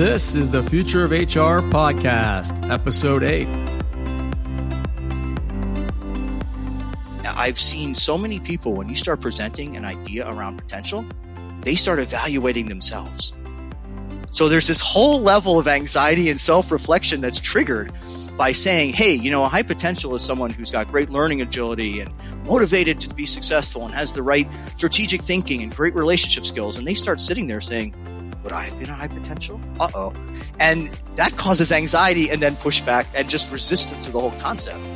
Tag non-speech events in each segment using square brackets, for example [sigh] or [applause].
This is the Future of HR podcast, episode 8. I've seen so many people when you start presenting an idea around potential, they start evaluating themselves. So there's this whole level of anxiety and self reflection that's triggered by saying, hey, you know, a high potential is someone who's got great learning agility and motivated to be successful and has the right strategic thinking and great relationship skills. And they start sitting there saying, would I have been a high potential? Uh oh. And that causes anxiety and then pushback and just resistance to the whole concept.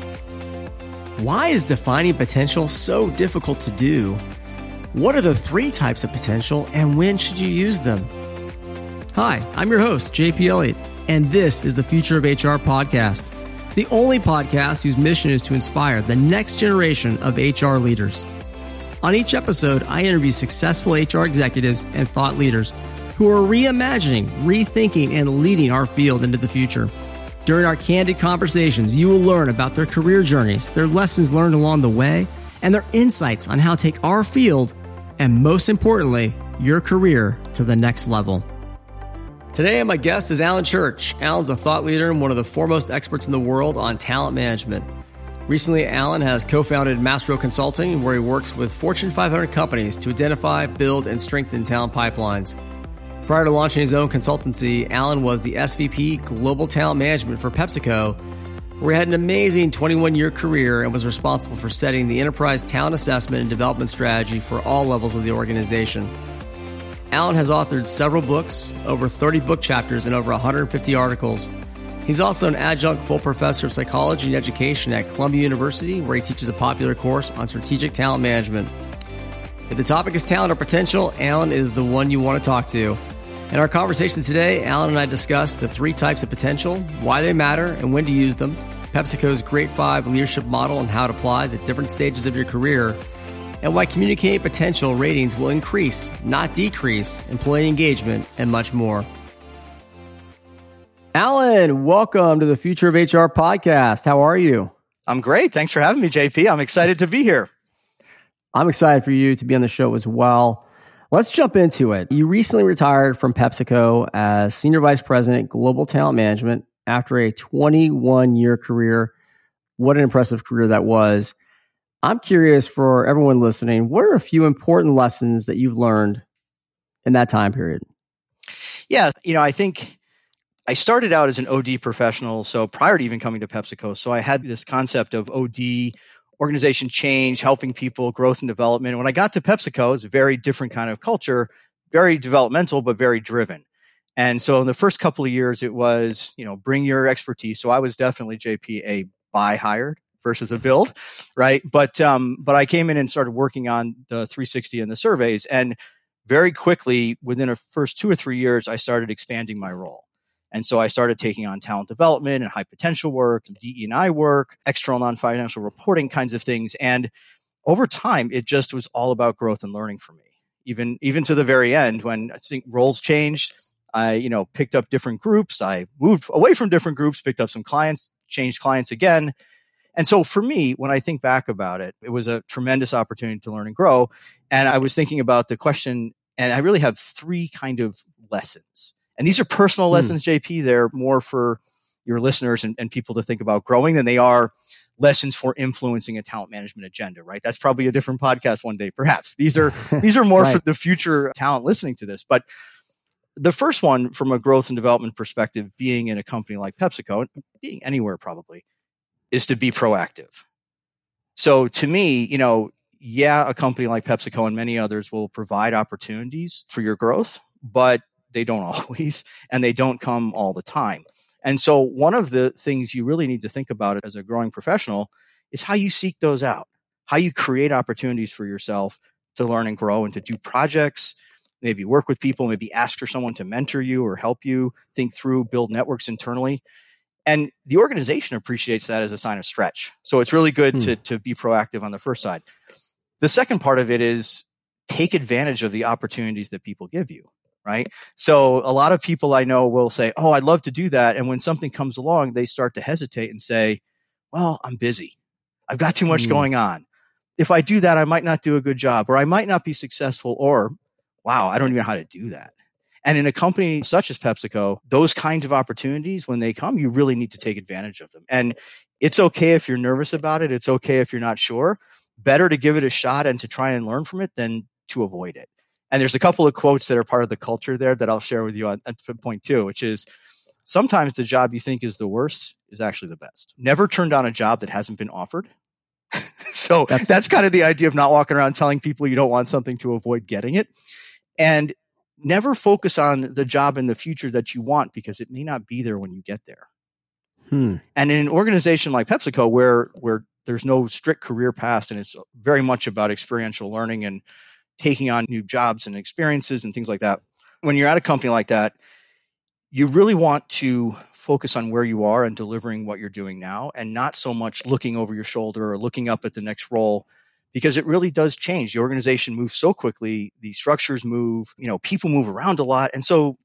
Why is defining potential so difficult to do? What are the three types of potential and when should you use them? Hi, I'm your host, JP Elliott, and this is the Future of HR podcast the only podcast whose mission is to inspire the next generation of HR leaders. On each episode, I interview successful HR executives and thought leaders who are reimagining, rethinking, and leading our field into the future. During our candid conversations, you will learn about their career journeys, their lessons learned along the way, and their insights on how to take our field and, most importantly, your career to the next level. Today, my guest is Allan Church. Allan's a thought leader and one of the foremost experts in the world on talent management. Recently, Allan has co founded Maestro Consulting, where he works with Fortune 500 companies to identify, build, and strengthen talent pipelines. Prior to launching his own consultancy, Allan was the SVP Global Talent Management for PepsiCo, where he had an amazing 21 year career and was responsible for setting the enterprise talent assessment and development strategy for all levels of the organization. Allan has authored several books, over 30 book chapters, and over 150 articles. He's also an adjunct full professor of psychology and education at Columbia University, where he teaches a popular course on strategic talent management. If the topic is talent or potential, Allan is the one you want to talk to. In our conversation today, Allan and I discussed the three types of potential, why they matter, and when to use them, PepsiCo's GREAT5 leadership model and how it applies at different stages of your career, and why communicating potential ratings will increase, not decrease, employee engagement, and much more. Allan, welcome to the Future of HR podcast. How are you? I'm great. Thanks for having me, JP. I'm excited to be here. I'm excited for you to be on the show as well. Let's jump into it. You recently retired from PepsiCo as Senior Vice President, Global Talent Management, after a 21 year career. What an impressive career that was. I'm curious for everyone listening, what are a few important lessons that you've learned in that time period? Yeah, you know, I think I started out as an OD professional. So prior to even coming to PepsiCo, so I had this concept of OD, organization change, helping people, growth and development. When I got to PepsiCo, it's a very different kind of culture, very developmental, but very driven. And so in the first couple of years, it was, you know, bring your expertise. So I was definitely JP a buy hired versus a build, right? But um, but I came in and started working on the 360 and the surveys, and very quickly, within a first two or three years, I started expanding my role. And so I started taking on talent development and high potential work, DE&I work, external non-financial reporting kinds of things. And over time, it just was all about growth and learning for me. Even, even to the very end when I think roles changed, I, you know, picked up different groups. I moved away from different groups, picked up some clients, changed clients again. And so for me, when I think back about it, it was a tremendous opportunity to learn and grow. And I was thinking about the question, and I really have three kind of lessons. And these are personal mm. lessons, JP. They're more for your listeners and, and people to think about growing than they are lessons for influencing a talent management agenda, right? That's probably a different podcast one day, perhaps. These are, [laughs] these are more right. for the future talent listening to this. But the first one from a growth and development perspective, being in a company like PepsiCo, being anywhere probably, is to be proactive. So to me, you know, yeah, a company like PepsiCo and many others will provide opportunities for your growth, but they don't [laughs] always, and they don't come all the time. And so one of the things you really need to think about as a growing professional is how you seek those out, how you create opportunities for yourself to learn and grow and to do projects, maybe work with people, maybe ask for someone to mentor you or help you think through, build networks internally. And the organization appreciates that as a sign of stretch. So it's really good hmm. to, to be proactive on the first side. The second part of it is take advantage of the opportunities that people give you, right? So a lot of people I know will say, Oh, I'd love to do that. And when something comes along, they start to hesitate and say, Well, I'm busy. I've got too much hmm. going on. If I do that, I might not do a good job or I might not be successful or wow, I don't even know how to do that. And in a company such as PepsiCo, those kinds of opportunities, when they come, you really need to take advantage of them. And it's okay if you're nervous about it. It's okay if you're not sure. Better to give it a shot and to try and learn from it than to avoid it. And there's a couple of quotes that are part of the culture there that I'll share with you on, at point two, which is sometimes the job you think is the worst is actually the best. Never turn down a job that hasn't been offered. [laughs] so that's, that's kind of the idea of not walking around telling people you don't want something to avoid getting it. And never focus on the job in the future that you want because it may not be there when you get there. Hmm. And in an organization like PepsiCo, where where there's no strict career path and it's very much about experiential learning and taking on new jobs and experiences and things like that. When you're at a company like that, you really want to focus on where you are and delivering what you're doing now and not so much looking over your shoulder or looking up at the next role because it really does change. The organization moves so quickly, the structures move, you know, people move around a lot. And so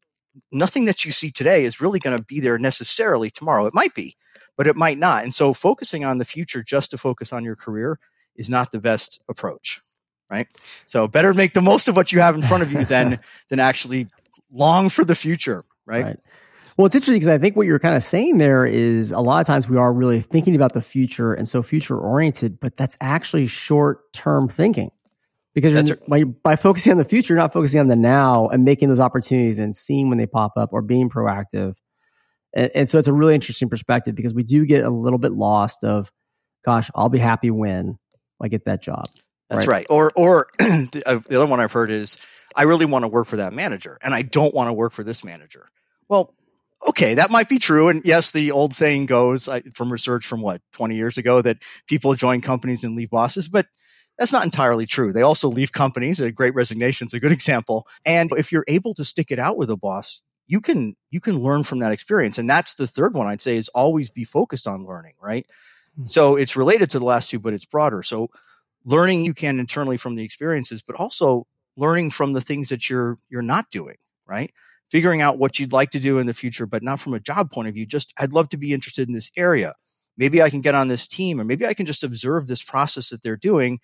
nothing that you see today is really going to be there necessarily tomorrow. It might be, but it might not. And so focusing on the future just to focus on your career is not the best approach. Right. So better make the most of what you have in front of you than, [laughs] than actually long for the future right? right. Well, it's interesting because I think what you're kind of saying there is a lot of times we are really thinking about the future and so future oriented, but that's actually short term thinking because by, by focusing on the future, you're not focusing on the now and making those opportunities and seeing when they pop up or being proactive. And, and so it's a really interesting perspective because we do get a little bit lost of, gosh, I'll be happy when I get that job. That's right. right. Or, or [clears throat] the, uh, the other one I've heard is, I really want to work for that manager and I don't want to work for this manager. Well, okay, that might be true. And yes, the old saying goes I, from research from what, 20 years ago that people join companies and leave bosses, but that's not entirely true. They also leave companies. A great resignation is a good [laughs] example. And if you're able to stick it out with a boss, you can, you can learn from that experience. And that's the third one I'd say is always be focused on learning, right? Mm-hmm. So it's related to the last two, but it's broader. So learning you can internally from the experiences, but also learning from the things that you're, you're not doing, right? figuring out what you'd like to do in the future, but not from a job point of view. Just, I'd love to be interested in this area. Maybe I can get on this team or maybe I can just observe this process that they're doing,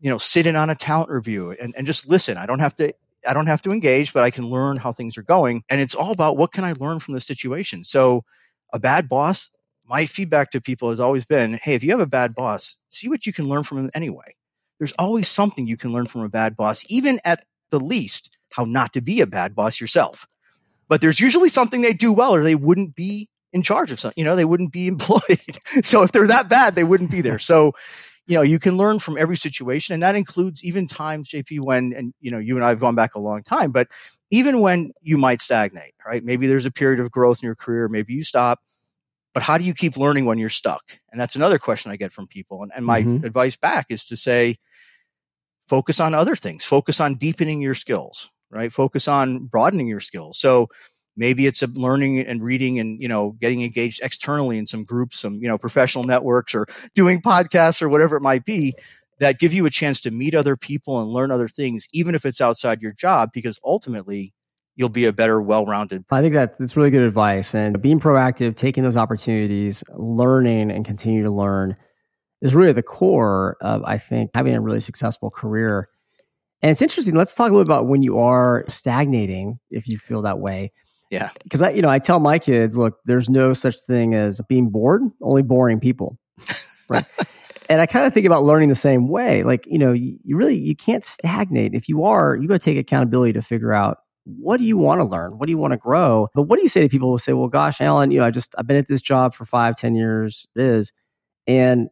you know, sit in on a talent review and, and just listen. I don't have to, I don't have to engage, but I can learn how things are going. And it's all about what can I learn from the situation? So a bad boss, my feedback to people has always been, Hey, if you have a bad boss, see what you can learn from him anyway. There's always something you can learn from a bad boss, even at the least, how not to be a bad boss yourself but there's usually something they do well or they wouldn't be in charge of something. You know, they wouldn't be [laughs] employed. so if they're that bad, they wouldn't be there. So, you know, you can learn from every situation. And that includes even times, JP, when, and, you know, you and I have gone back a long time, but even when you might stagnate, right? Maybe there's a period of growth in your career. Maybe you stop. But how do you keep learning when you're stuck? And that's another question I get from people. And, and my mm-hmm. advice back is to say, focus on other things, focus on deepening your skills, right? Focus on broadening your skills. So maybe it's a learning and reading and, you know, getting engaged externally in some groups, some, you know, professional networks or doing podcasts or whatever it might be that give you a chance to meet other people and learn other things, even if it's outside your job, because ultimately you'll be a better, well-rounded. I think that that's really good advice. And being proactive, taking those opportunities, learning and continue to learn is really the core of, I think, having a really successful career and it's interesting. Let's talk a little bit about when you are stagnating, if you feel that way. Yeah. Because I, you know, I tell my kids, look, there's no such thing as being bored, only boring people. [laughs] Right. and I kind of think about learning the same way. Like, you know, you, you really you can't stagnate. If you are, you got to take accountability to figure out what do you want to learn? What do you want to grow? But what do you say to people who say, well, gosh, Allan, you know, I just I've been at this job for five, ten years, it is. And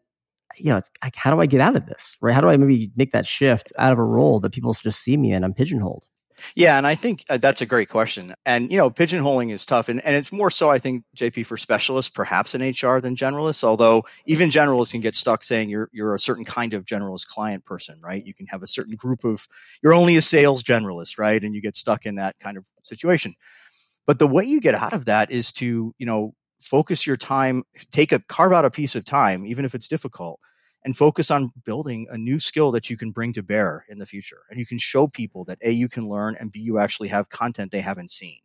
you know, it's like, how do I get out of this? Right? How do I maybe make that shift out of a role that people just see me and I'm pigeonholed? Yeah, and I think uh, that's a great question. And you know, pigeonholing is tough, and, and it's more so I think JP for specialists, perhaps in HR than generalists. Although even generalists can get stuck saying you're you're a certain kind of generalist client person, right? You can have a certain group of you're only a sales generalist, right? And you get stuck in that kind of situation. But the way you get out of that is to you know focus your time, take a carve out a piece of time, even if it's difficult, and focus on building a new skill that you can bring to bear in the future. And you can show people that A, you can learn, and B, you actually have content they haven't seen.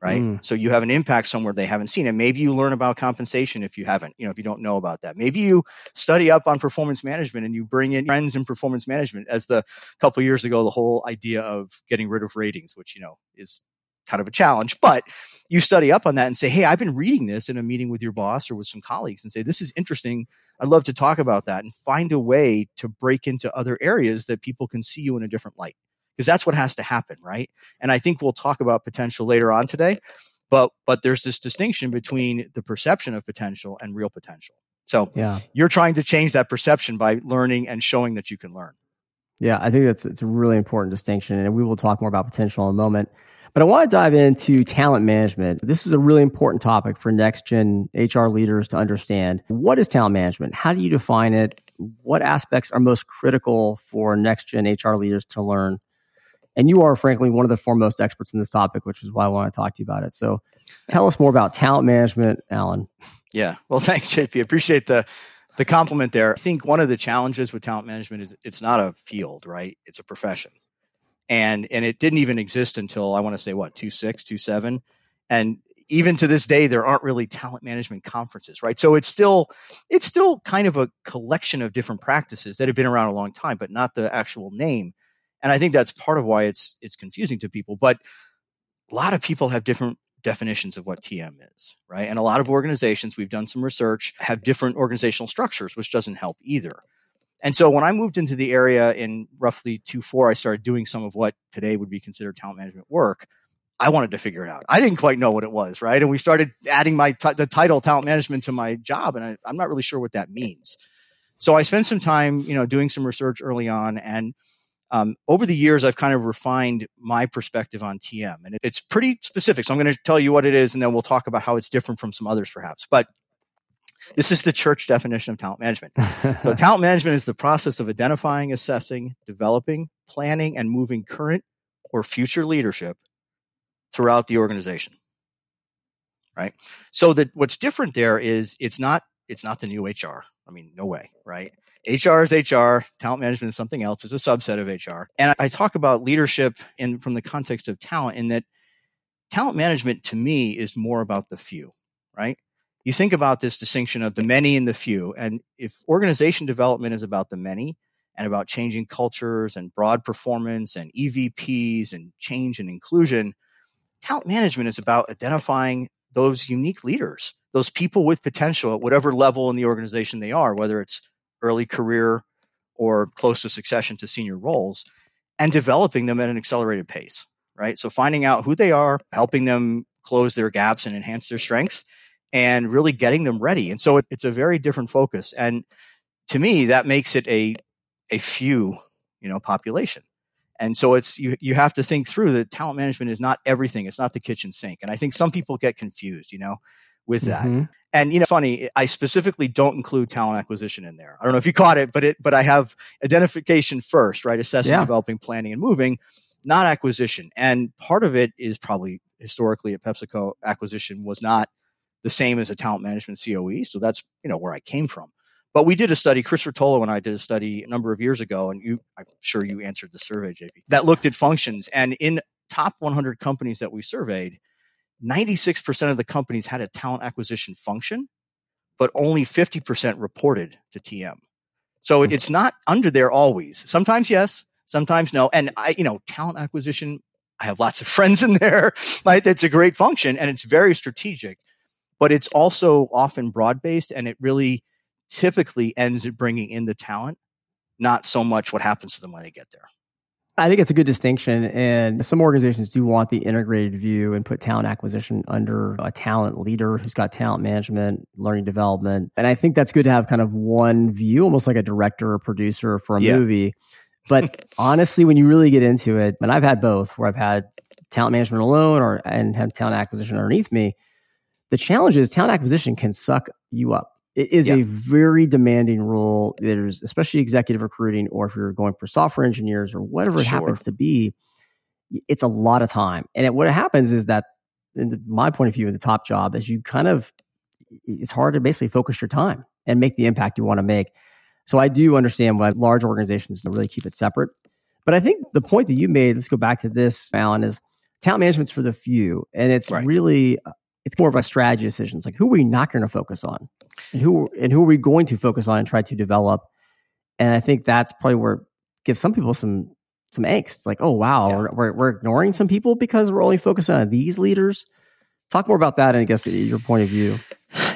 Right. Mm. So you have an impact somewhere they haven't seen. And maybe you learn about compensation if you haven't, you know, if you don't know about that. Maybe you study up on performance management and you bring in friends in performance management as the couple years ago, the whole idea of getting rid of ratings, which, you know, is kind of a challenge, but you study up on that and say, Hey, I've been reading this in a meeting with your boss or with some colleagues and say, this is interesting. I'd love to talk about that and find a way to break into other areas that people can see you in a different light. Because that's what has to happen, right? And I think we'll talk about potential later on today. But but there's this distinction between the perception of potential and real potential. So yeah. you're trying to change that perception by learning and showing that you can learn. Yeah, I think that's it's a really important distinction, and we will talk more about potential in a moment. But I want to dive into talent management. This is a really important topic for next gen HR leaders to understand. What is talent management? How do you define it? What aspects are most critical for next gen HR leaders to learn? And you are, frankly, one of the foremost experts in this topic, which is why I want to talk to you about it. So tell us more about talent management, Allan. Yeah. Well, [laughs] thanks, JP. Appreciate the the compliment there. I think one of the challenges with talent management is it's not a field, right? It's a profession. And and it didn't even exist until I want to say what, two six, two seven. And even to this day, there aren't really talent management conferences, right? So it's still it's still kind of a collection of different practices that have been around a long time, but not the actual name. And I think that's part of why it's it's confusing to people. But a lot of people have different definitions of what TM is, right? And a lot of organizations, we've done some research, have different organizational structures, which doesn't help either. And so when I moved into the area in roughly 2-4, I started doing some of what today would be considered talent management work. I wanted to figure it out. I didn't quite know what it was, right? And we started adding my t- the title talent management to my job, and I, I'm not really sure what that means. So I spent some time, you know, doing some research early on, and um, over the years, I've kind of refined my perspective on TM, and it's pretty specific. So I'm going to tell you what it is, and then we'll talk about how it's different from some others, perhaps. But this is the church definition of talent management. [laughs] so, talent management is the process of identifying, assessing, developing, planning, and moving current or future leadership throughout the organization. Right. So that what's different there is it's not it's not the new HR. I mean, no way, right? HR is HR, talent management is something else. It's a subset of HR. And I talk about leadership in from the context of talent in that talent management to me is more about the few, right? You think about this distinction of the many and the few. And if organization development is about the many and about changing cultures and broad performance and EVPs and change and inclusion, talent management is about identifying those unique leaders, those people with potential at whatever level in the organization they are, whether it's early career or close to succession to senior roles and developing them at an accelerated pace, right? So finding out who they are, helping them close their gaps and enhance their strengths and really getting them ready. And so it, it's a very different focus. And to me, that makes it a, a few, you know, population. And so it's, you, you have to think through that talent management is not everything. It's not the kitchen sink. And I think some people get confused, you know, with that. Mm-hmm. And you know, funny, I specifically don't include talent acquisition in there. I don't know if you caught it, but it, but I have identification first, right? Assessing, yeah. developing, planning, and moving, not acquisition. And part of it is probably historically at PepsiCo, acquisition was not the same as a talent management COE. So that's, you know, where I came from. But we did a study, Chris Rotolo and I did a study a number of years ago, and you, I'm sure you answered the survey, JP, that looked at functions. And in top 100 companies that we surveyed, 96% of the companies had a talent acquisition function, but only 50% reported to TM. So hmm. it's not under there always. Sometimes yes, sometimes no. And I, you know, talent acquisition, I have lots of [laughs] friends in there, right? It's a great function and it's very strategic, but it's also often broad based and it really typically ends at bringing in the talent, not so much what happens to them when they get there. I think it's a good distinction. And some organizations do want the integrated view and put talent acquisition under a talent leader who's got talent management, learning development. And I think that's good to have kind of one view, almost like a director or producer for a yeah. movie. [laughs] But honestly, when you really get into it, and I've had both where I've had talent management alone or and have talent acquisition underneath me, the challenge is talent acquisition can suck you up it is yeah. a very demanding role. There's especially executive recruiting, or if you're going for software engineers or whatever it happens to be, it's a lot of time. And it, what happens is that, in the, my point of view, in the top job is you kind of it's hard to basically focus your time and make the impact you want to make. So I do understand why large organizations don't really keep it separate. But I think the point that you made, let's go back to this, Allan, is talent management's for the few. And it's right. really uh, it's more of a strategy decision. It's like who are we not going to focus on, and who and who are we going to focus on and try to develop. And I think that's probably where gives some people some some angst. It's Like, oh wow, yeah. we're, we're ignoring some people because we're only focusing on these leaders. Talk more about that, and I guess your point of view.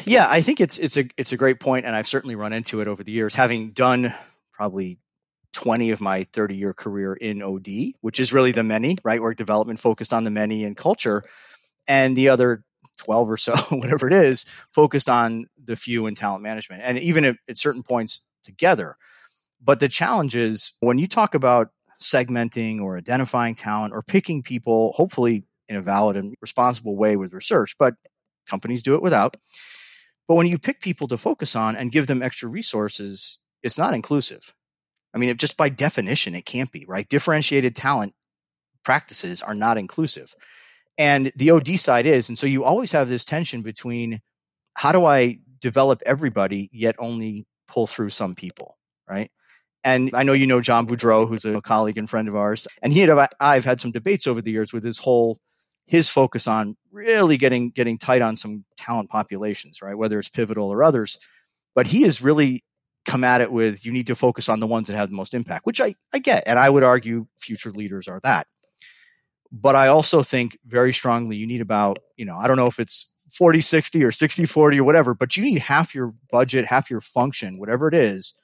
Yeah, I think it's it's a it's a great point, and I've certainly run into it over the years, having done probably 20 of my 30 year career in OD, which is really the many, right? Work development focused on the many and culture. And the other 12 or so, [laughs] whatever it is, focused on the few and talent management. And even at, at certain points together. But the challenge is when you talk about segmenting or identifying talent or picking people, hopefully in a valid and responsible way with research, but companies do it without. But when you pick people to focus on and give them extra resources, it's not inclusive. I mean, just by definition, it can't be, right? Differentiated talent practices are not inclusive. And the OD side is. And so you always have this tension between how do I develop everybody, yet only pull through some people, right? And I know you know John Boudreau, who's a colleague and friend of ours. And he and I've had some debates over the years with his whole his focus on really getting getting tight on some talent populations, right? Whether it's pivotal or others. But he has really come at it with you need to focus on the ones that have the most impact, which I, I get. And I would argue future leaders are that. But I also think very strongly you need about, you know, I don't know if it's 40 60 or 60 40 or whatever, but you need half your budget, half your function, whatever it is,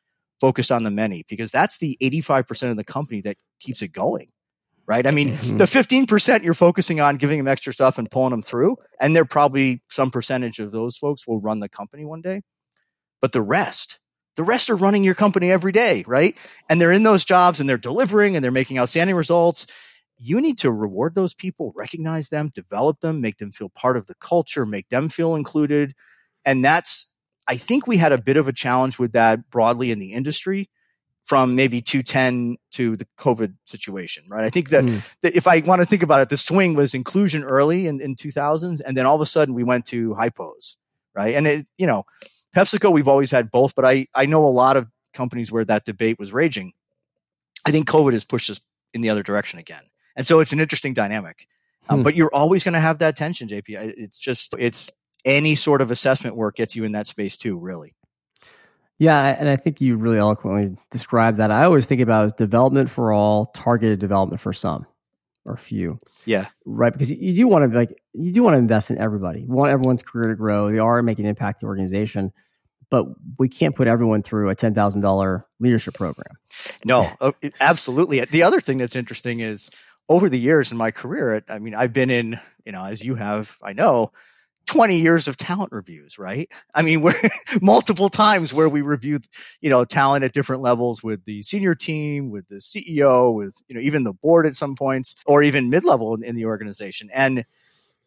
focused on the many because that's the 85% of the company that keeps it going. Right. I mean, mm-hmm. the 15% you're focusing on giving them extra stuff and pulling them through, and they're probably some percentage of those folks will run the company one day. But the rest, the rest are running your company every day, right? And they're in those jobs and they're delivering and they're making outstanding results. You need to reward those people, recognize them, develop them, make them feel part of the culture, make them feel included. And that's, I think we had a bit of a challenge with that broadly in the industry from maybe 210 to the COVID situation, right? I think that, mm. that if I want to think about it, the swing was inclusion early in, in 2000s. And then all of a sudden we went to hypos, right? And it, you know, PepsiCo, we've always had both, but I, I know a lot of companies where that debate was raging. I think COVID has pushed us in the other direction again. And so it's an interesting dynamic. Um, hmm. But you're always going to have that tension, JP. It's just, it's any sort of assessment work gets you in that space too, really. Yeah, and I think you really eloquently described that. I always think about as development for all, targeted development for some or few. Yeah. Right. Because you, do want to like you do want to invest in everybody. You want everyone's career to grow. They are making an impact in the organization. But we can't put everyone through a ten thousand dollar leadership program. No, [laughs] oh, absolutely. The other thing that's interesting is over the years in my career, I mean, I've been in, you know, as you have, I know, 20 years of talent reviews, right? I mean, [laughs] we're multiple times where we reviewed, you know, talent at different levels with the senior team, with the CEO, with, you know, even the board at some points, or even mid level in, in the organization. And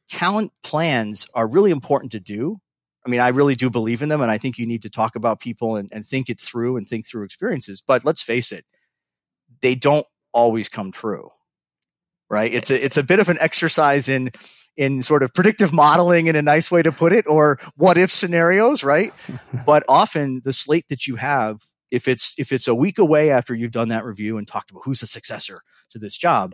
talent plans are really important to do. I mean, I really do believe in them. And I think you need to talk about people and, and think it through and think through experiences. But let's face it, they don't always come true right? It's a, it's a bit of an exercise in, in sort of predictive modeling in a nice way to put it or what if scenarios right? [laughs] But often the slate that you have if it's if it's a week away after you've done that review and talked about who's the successor to this job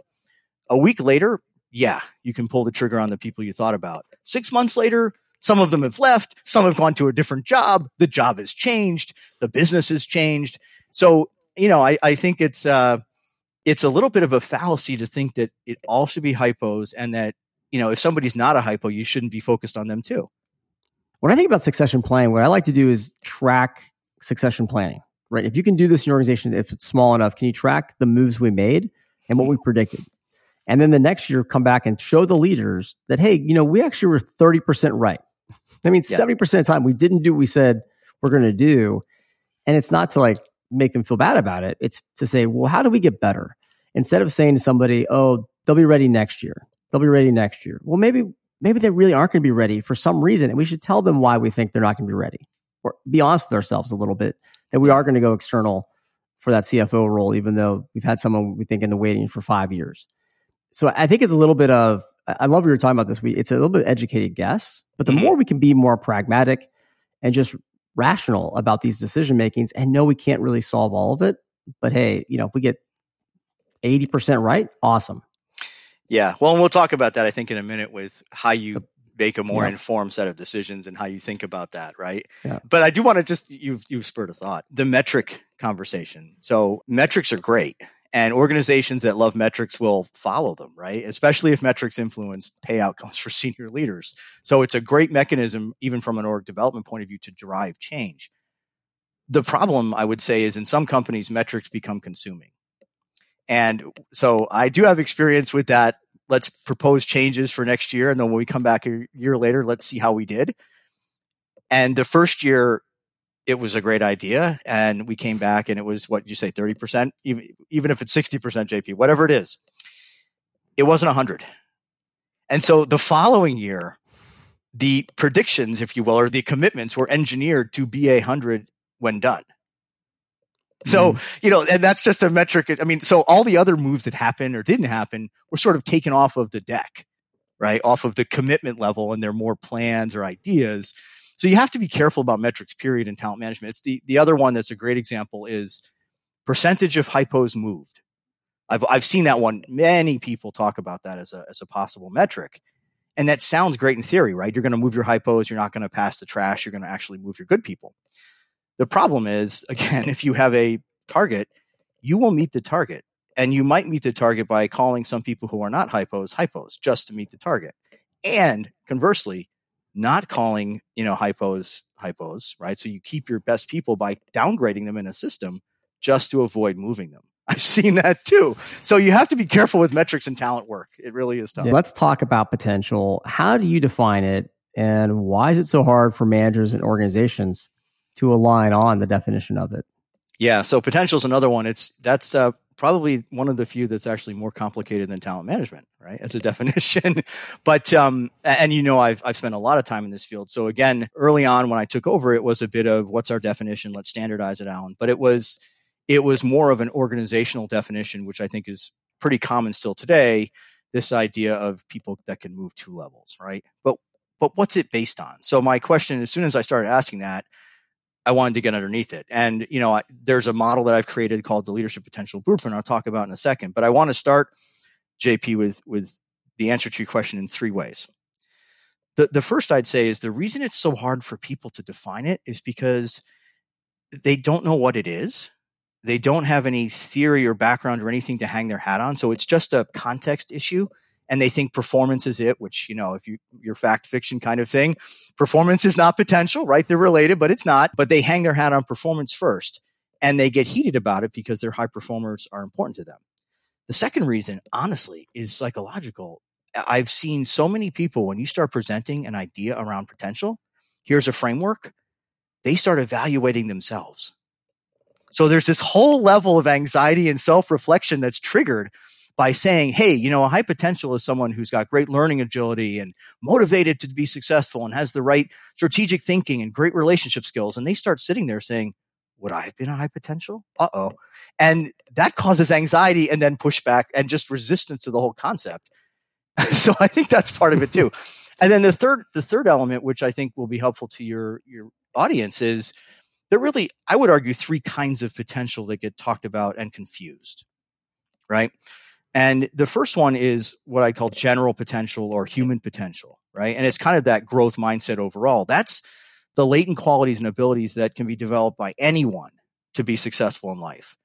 a week later yeah you can pull the trigger on the people you thought about. Six months later some of them have left some have gone to a different job the job has changed the business has changed. So you know i, I think it's uh it's a little bit of a fallacy to think that it all should be hypos and that you know, if somebody's not a hypo, you shouldn't be focused on them too. When I think about succession planning, what I like to do is track succession planning, right? If you can do this in your organization, if it's small enough, can you track the moves we made and what we predicted? And then the next year, come back and show the leaders that, hey, you know, we actually were 30% right. I mean, yeah. 70% of the time we didn't do what we said we're going to do. And it's not to like make them feel bad about it. It's to say, well, how do we get better? Instead of saying to somebody, oh, they'll be ready next year they'll be ready next year. Well, maybe maybe they really aren't going to be ready for some reason, and we should tell them why we think they're not going to be ready, or be honest with ourselves a little bit that we are going to go external for that CFO role, even though we've had someone we think in the waiting for five years. So I think it's a little bit of I love what you're talking about this. week. it's a little bit educated guess, but the mm-hmm. more we can be more pragmatic and just rational about these decision makings and know we can't really solve all of it, but hey, you know, if we get 80% right, awesome. Yeah. Well, and we'll talk about that, I think, in a minute with how you make a more yeah. informed set of decisions and how you think about that, right? Yeah. But I do want to just you've you've spurred a thought. The metric conversation. So metrics are great. And organizations that love metrics will follow them, right? Especially if metrics influence pay outcomes [laughs] for senior leaders. So it's a great mechanism, even from an org development point of view, to drive change. The problem, I would say, is in some companies, metrics become consuming. And so I do have experience with that. Let's propose changes for next year. And then when we come back a year later, let's see how we did. And the first year, it was a great idea. And we came back and it was what you say, 30%, even, even if it's 60% JP, whatever it is, it wasn't 100. And so the following year, the predictions, if you will, or the commitments were engineered to be a hundred when done. So, mm. you know, and that's just a metric. I mean, so all the other moves that happened or didn't happen were sort of taken off of the deck, right? Off of the commitment level and there are more plans or ideas. So you have to be careful about metrics, period, in talent management. It's the, the other one that's a great example is percentage of hypos moved. I've, I've seen that one. Many people talk about that as a, as a possible metric. And that sounds great in theory, right? You're going to move your hypos. You're not going to pass the trash. You're going to actually move your good people. The problem is, [laughs] again, if you have a target, you will meet the target. And you might meet the target by calling some people who are not hypos hypos just to meet the target. And conversely, not calling, you know, hypos hypos, right? So you keep your best people by downgrading them in a system just to avoid moving them. [laughs] I've seen that too. So you have to be careful with metrics and talent work. It really is tough. Yeah, let's talk about potential. How do you define it? And why is it so hard for managers and organizations to align on the definition of it. Yeah, so potential is another one. It's that's uh, probably one of the few that's actually more complicated than talent management, right? As a definition. [laughs] but um, and you know, I've I've spent a lot of time in this field. So again, early on when I took over, it was a bit of what's our definition? Let's standardize it, Allan. But it was it was more of an organizational definition, which I think is pretty common still today. This idea of people that can move two levels, right? But but what's it based on? So my question, as soon as I started asking that, I wanted to get underneath it. And, you know, I, there's a model that I've created called the leadership potential blueprint. I'll talk about in a second, but I want to start JP with, with the answer to your question in three ways. The, the first I'd say is the reason it's so hard for people to define it is because they don't know what it is. They don't have any theory or background or anything to hang their hat on. So it's just a context issue and they think performance is it, which, you know, if you, your fact fiction kind of thing, performance is not potential, right? They're related, but it's not, but they hang their hat on performance first and they get heated about it because their high performers are important to them. The second reason, honestly, is psychological. I've seen so many people when you start presenting an idea around potential, here's a framework, they start evaluating themselves. So there's this whole level of anxiety and self reflection that's triggered by saying, Hey, you know, a high potential is someone who's got great learning agility and motivated to be successful and has the right strategic thinking and great relationship skills. And they start sitting there saying, would I have been a high potential? Uh oh. And that causes anxiety and then pushback and just resistance to the whole concept. [laughs] so I think that's part of it too. [laughs] and then the third, the third element, which I think will be helpful to your, your audience is there really, I would argue three kinds of potential that get talked about and confused, right? And the first one is what I call general potential or human potential, right? And it's kind of that growth mindset overall. That's the latent qualities and abilities that can be developed by anyone to be successful in life.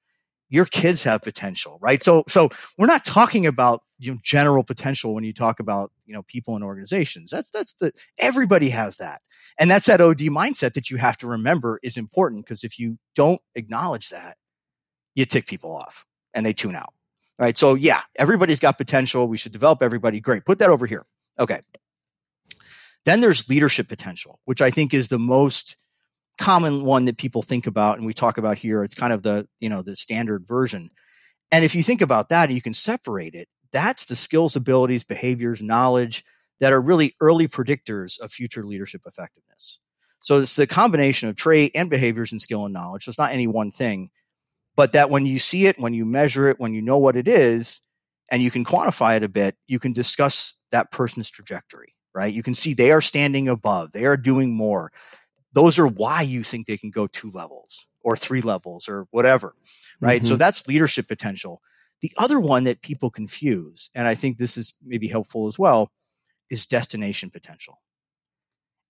Your kids have potential, right? So, so we're not talking about you know, general potential when you talk about, you know, people and organizations. That's, that's the, everybody has that. And that's that OD mindset that you have to remember is important because if you don't acknowledge that, you tick people off and they tune out. Right. So yeah, everybody's got potential. We should develop everybody. Great. Put that over here. Okay. Then there's leadership potential, which I think is the most common one that people think about and we talk about here. It's kind of the, you know, the standard version. And if you think about that you can separate it, that's the skills, abilities, behaviors, knowledge that are really early predictors of future leadership effectiveness. So it's the combination of trait and behaviors and skill and knowledge. So it's not any one thing but that when you see it, when you measure it, when you know what it is, and you can quantify it a bit, you can discuss that person's trajectory, right? You can see they are standing above, they are doing more. Those are why you think they can go two levels or three levels or whatever, right? Mm-hmm. So that's leadership potential. The other one that people confuse, and I think this is maybe helpful as well, is destination potential.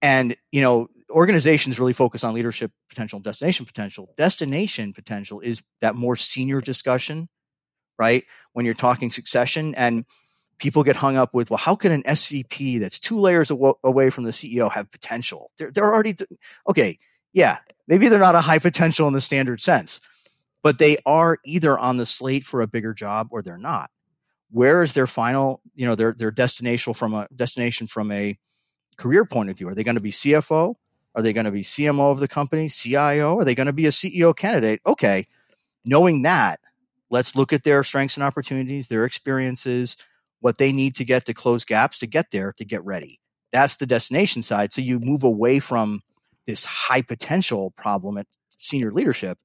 And, you know, organizations really focus on leadership potential destination potential. Destination potential is that more senior discussion, right? When you're talking succession and people get hung up with, well, how can an SVP that's two layers aw- away from the CEO have potential? They're, they're already, okay, yeah, maybe they're not a high potential in the standard sense, but they are either on the slate for a bigger job or they're not. Where is their final, you know, their, their destination from a destination from a career point of view? Are they going to be CFO? Are they going to be CMO of the company, CIO? Are they going to be a CEO candidate? Okay. Knowing that, let's look at their strengths and opportunities, their experiences, what they need to get to close gaps to get there to get ready. That's the destination side. So you move away from this high potential problem at senior leadership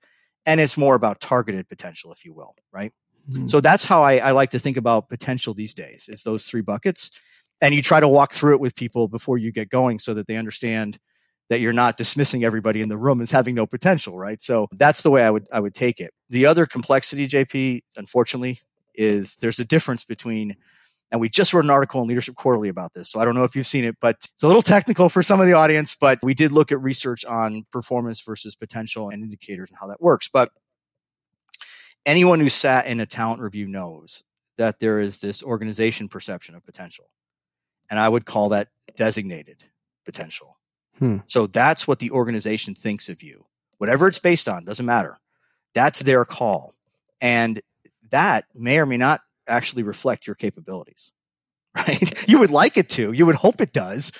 and it's more about targeted potential, if you will, right? Mm-hmm. So that's how I, I like to think about potential these days. It's those three buckets. And you try to walk through it with people before you get going so that they understand that you're not dismissing everybody in the room as having no potential, right? So that's the way I would I would take it. The other complexity, JP, unfortunately, is there's a difference between and we just wrote an article in Leadership Quarterly about this. So I don't know if you've seen it, but it's a little technical for some of the audience, but we did look at research on performance versus potential and indicators and how that works. But anyone who sat in a talent review knows that there is this organization perception of potential. And I would call that designated potential. Hmm. So that's what the organization thinks of you. Whatever it's based on, doesn't matter. That's their call. And that may or may not actually reflect your capabilities, [laughs] right? You would like it to, you would hope it does,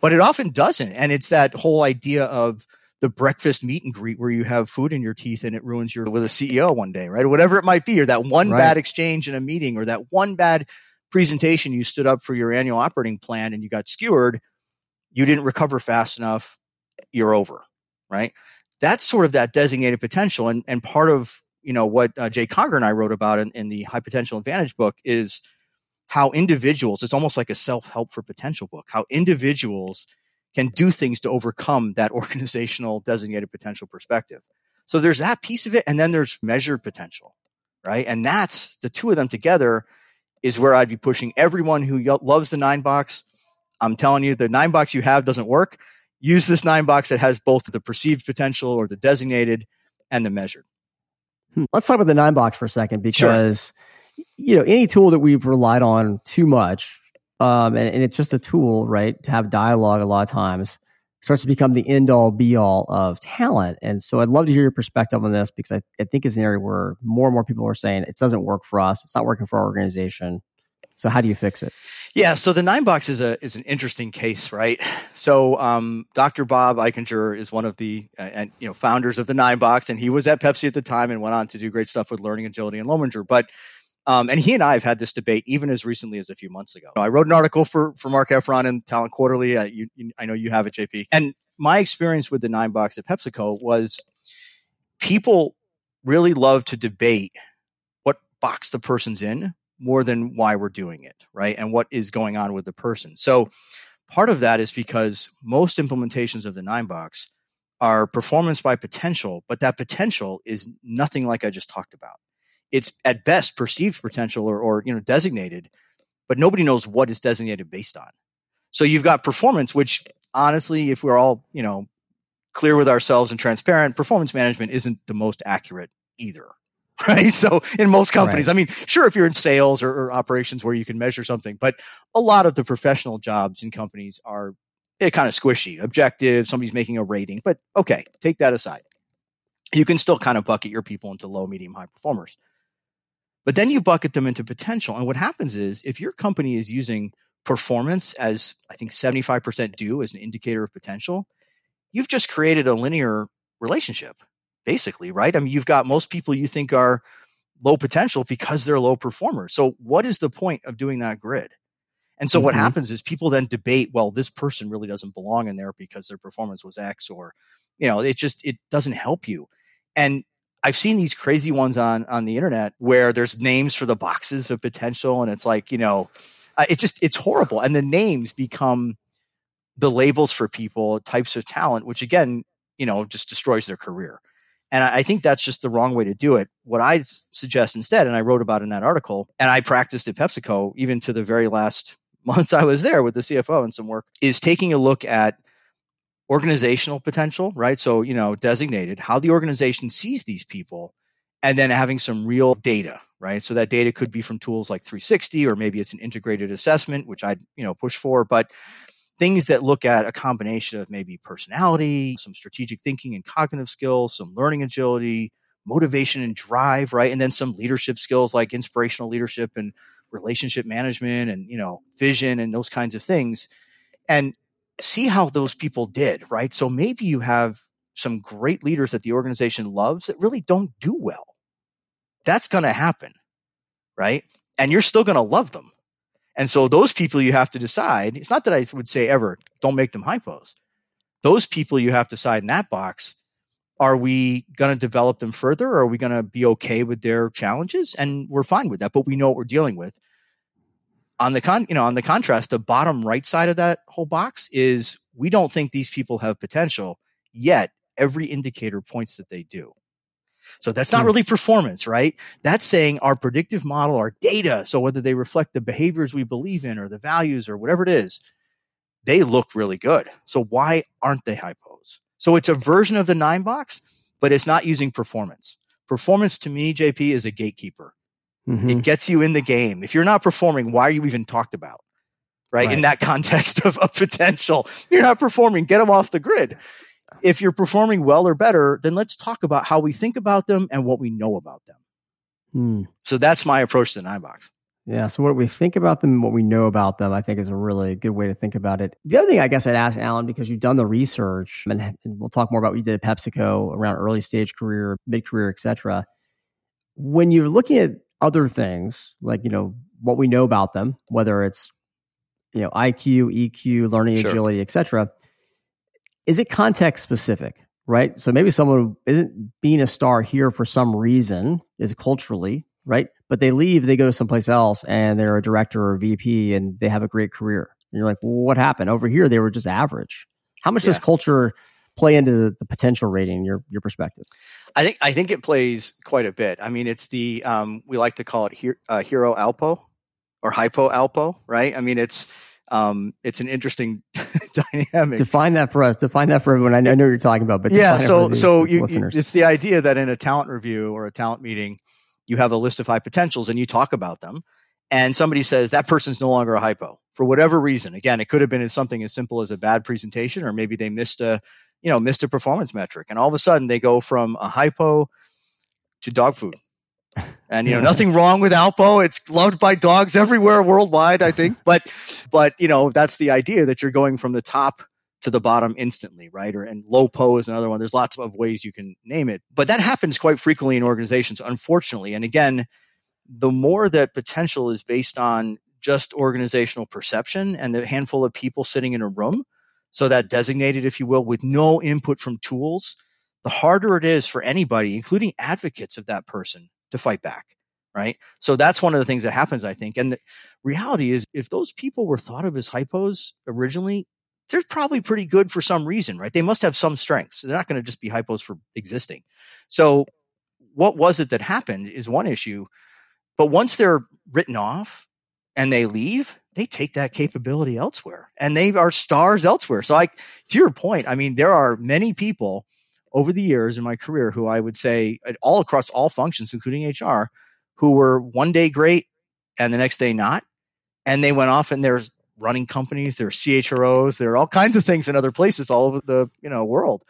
but it often doesn't. And it's that whole idea of the breakfast meet and greet where you have food in your teeth and it ruins your with a CEO one day, right? Or whatever it might be, or that one right. bad exchange in a meeting or that one bad presentation you stood up for your annual operating plan and you got skewered, you didn't recover fast enough, you're over, right? That's sort of that designated potential. And, and part of you know what uh, Jay Conger and I wrote about in, in the High Potential Advantage book is how individuals. It's almost like a self help for potential book. How individuals can do things to overcome that [laughs] organizational designated potential perspective. So there's that piece of it, and then there's measured potential, right? And that's the two of them together is where I'd be pushing everyone who loves the nine box. I'm telling you, the nine box you have doesn't work. Use this nine box that has both the perceived potential or the designated and the measured. Hmm. Let's talk about the nine box for a second because sure. you know any tool that we've relied on too much, um, and, and, it's just a tool, right? To have dialogue a lot of times starts to become the end all be all of talent. And so I'd love to hear your perspective on this because I, I think it's an area where more and more people are saying it doesn't work for us. It's not working for our organization. So how do you fix it? Yeah, so the nine box is a is an interesting case, right? So um, Dr. Bob Eichinger is one of the uh, and you know founders of the nine box, and he was at Pepsi at the time and went on to do great stuff with learning agility and Lominger. But um, and he and I have had this debate even as recently as a few months ago. I wrote an article for for Marc Effron in Talent Quarterly. Uh, you, you, I know you have it, JP. And my experience with the nine box at PepsiCo was people really love to debate what box the person's in more than why we're doing it, right? And what is going on with the person. So part of that is because most implementations of the nine box are performance by potential, but that potential is nothing like I just talked about. It's at best perceived potential or, or you know designated, but nobody knows what is designated based on. So you've got performance, which honestly, if we're all you know clear with ourselves and transparent, performance management isn't the most accurate either. [laughs] right? So in most companies, right. I mean, sure, if you're in sales or, or, operations where you can measure something, but a lot of the professional jobs in companies are eh, kind of squishy, objective. Somebody's making a rating, but okay, take that aside. You can still kind of bucket your people into low, medium, high performers. But then you bucket them into potential. And what happens is if your company is using performance as I think 75% do as an indicator of potential, you've just created a linear relationship basically, right? I mean, you've got most people you think are low potential because they're low performers. So what is the point of doing that grid? And so mm-hmm. what happens is people then debate, well, this person really doesn't belong in there because their performance was X or, you know, it just, it doesn't help you. And I've seen these crazy ones on, on the internet where there's names for the boxes of potential. And it's like, you know, uh, it just, it's horrible. And the names become the labels for people, types of talent, which again, you know, just destroys their career. And I think that's just the wrong way to do it. What I suggest instead, and I wrote about in that article, and I practiced at PepsiCo even to the very last [laughs] month I was there with the CFO and some work, is taking a look at organizational potential, right? So, you know, designated, how the organization sees these people and then having some real data, right? So that data could be from tools like 360 or maybe it's an integrated assessment, which I'd, you know, push for, but things that look at a combination of maybe personality, some strategic thinking and cognitive skills, some learning agility, motivation and drive, right? And then some leadership skills like inspirational leadership and relationship management and, you know, vision and those kinds of things. And see how those people did, right? So maybe you have some great leaders that the organization loves that really don't do well. That's going to happen, right? And you're still going to love them. And so those people you have to decide. It's not that I would say ever don't make them hypos. Those people you have to decide in that box. Are we going to develop them further or are we going to be okay with their challenges? And we're fine with that, but we know what we're dealing with. On the con, you know, on the contrast, the bottom right side of that whole box is we don't think these people have potential yet. Every indicator points that they do. So that's not hmm. really performance, right? That's saying our predictive model, our data. So whether they reflect the behaviors we believe in or the values or whatever it is, they look really good. So why aren't they hypos? So it's a version of the nine box, but it's not using performance. Performance to me, JP, is a gatekeeper. Mm-hmm. It gets you in the game. If you're not performing, why are you even talked about? Right? right. In that [laughs] context of, of potential, you're not performing. Get them off the grid if you're performing well or better, then let's talk about how we think about them and what we know about them. Hmm. So that's my approach to the nine box. Yeah. So what we think about them, what we know about them, I think is a really good way to think about it. The other thing I guess I'd ask Allan, because you've done the research and, and we'll talk more about what you did at PepsiCo around early stage career, mid career, et cetera. When you're looking at other things, like, you know, what we know about them, whether it's, you know, IQ, EQ, learning sure. agility, et cetera, is it context specific, right? So maybe someone isn't being a star here for some reason, is culturally, right? But they leave, they go someplace else and they're a director or a VP and they have a great career. And you're like, well, what happened? Over here, they were just average. How much yeah. does culture play into the, the, potential rating, your your perspective? I think I think it plays quite a bit. I mean, it's the um, we like to call it he- uh, hero alpo or hypo alpo, right? I mean, it's um, it's an interesting [laughs] dynamic. Define that for us. Define that for everyone. I know, I know you're talking about, but yeah. So, so you, you, it's the idea that in a talent review or a talent meeting, you have a list of high potentials and you talk about them, and somebody says that person's no longer a hypo for whatever reason. Again, it could have been something as simple as a bad presentation, or maybe they missed a, you know, missed a performance metric, and all of a sudden they go from a hypo to dog food and you know, [laughs] nothing wrong with Alpo. It's loved by dogs everywhere worldwide, I think. [laughs] But but you know, that's the idea that you're going from the top to the bottom instantly, right? Or and low po is another one. There's lots of ways you can name it. But that happens quite frequently in organizations, unfortunately. And again, the more that potential is based on just organizational perception and the handful of people sitting in a room, so that designated, if you will, with no input from tools, the harder it is for anybody, including advocates of that person, to fight back. Right. So that's one of the things that happens, I think. And the reality is if those people were thought of as hypos originally, they're probably pretty good for some reason, right? They must have some strengths. They're not going to just be hypos for existing. So what was it that happened is one issue. But once they're written off and they leave, they take that capability elsewhere and they are stars elsewhere. So I, to your point, I mean, there are many people over the years in my career who I would say all across all functions, including HR, who were one day great and the next day not. And they went off and there's running companies, there's CHROs, there are all kinds of things in other places all over the, you know, world.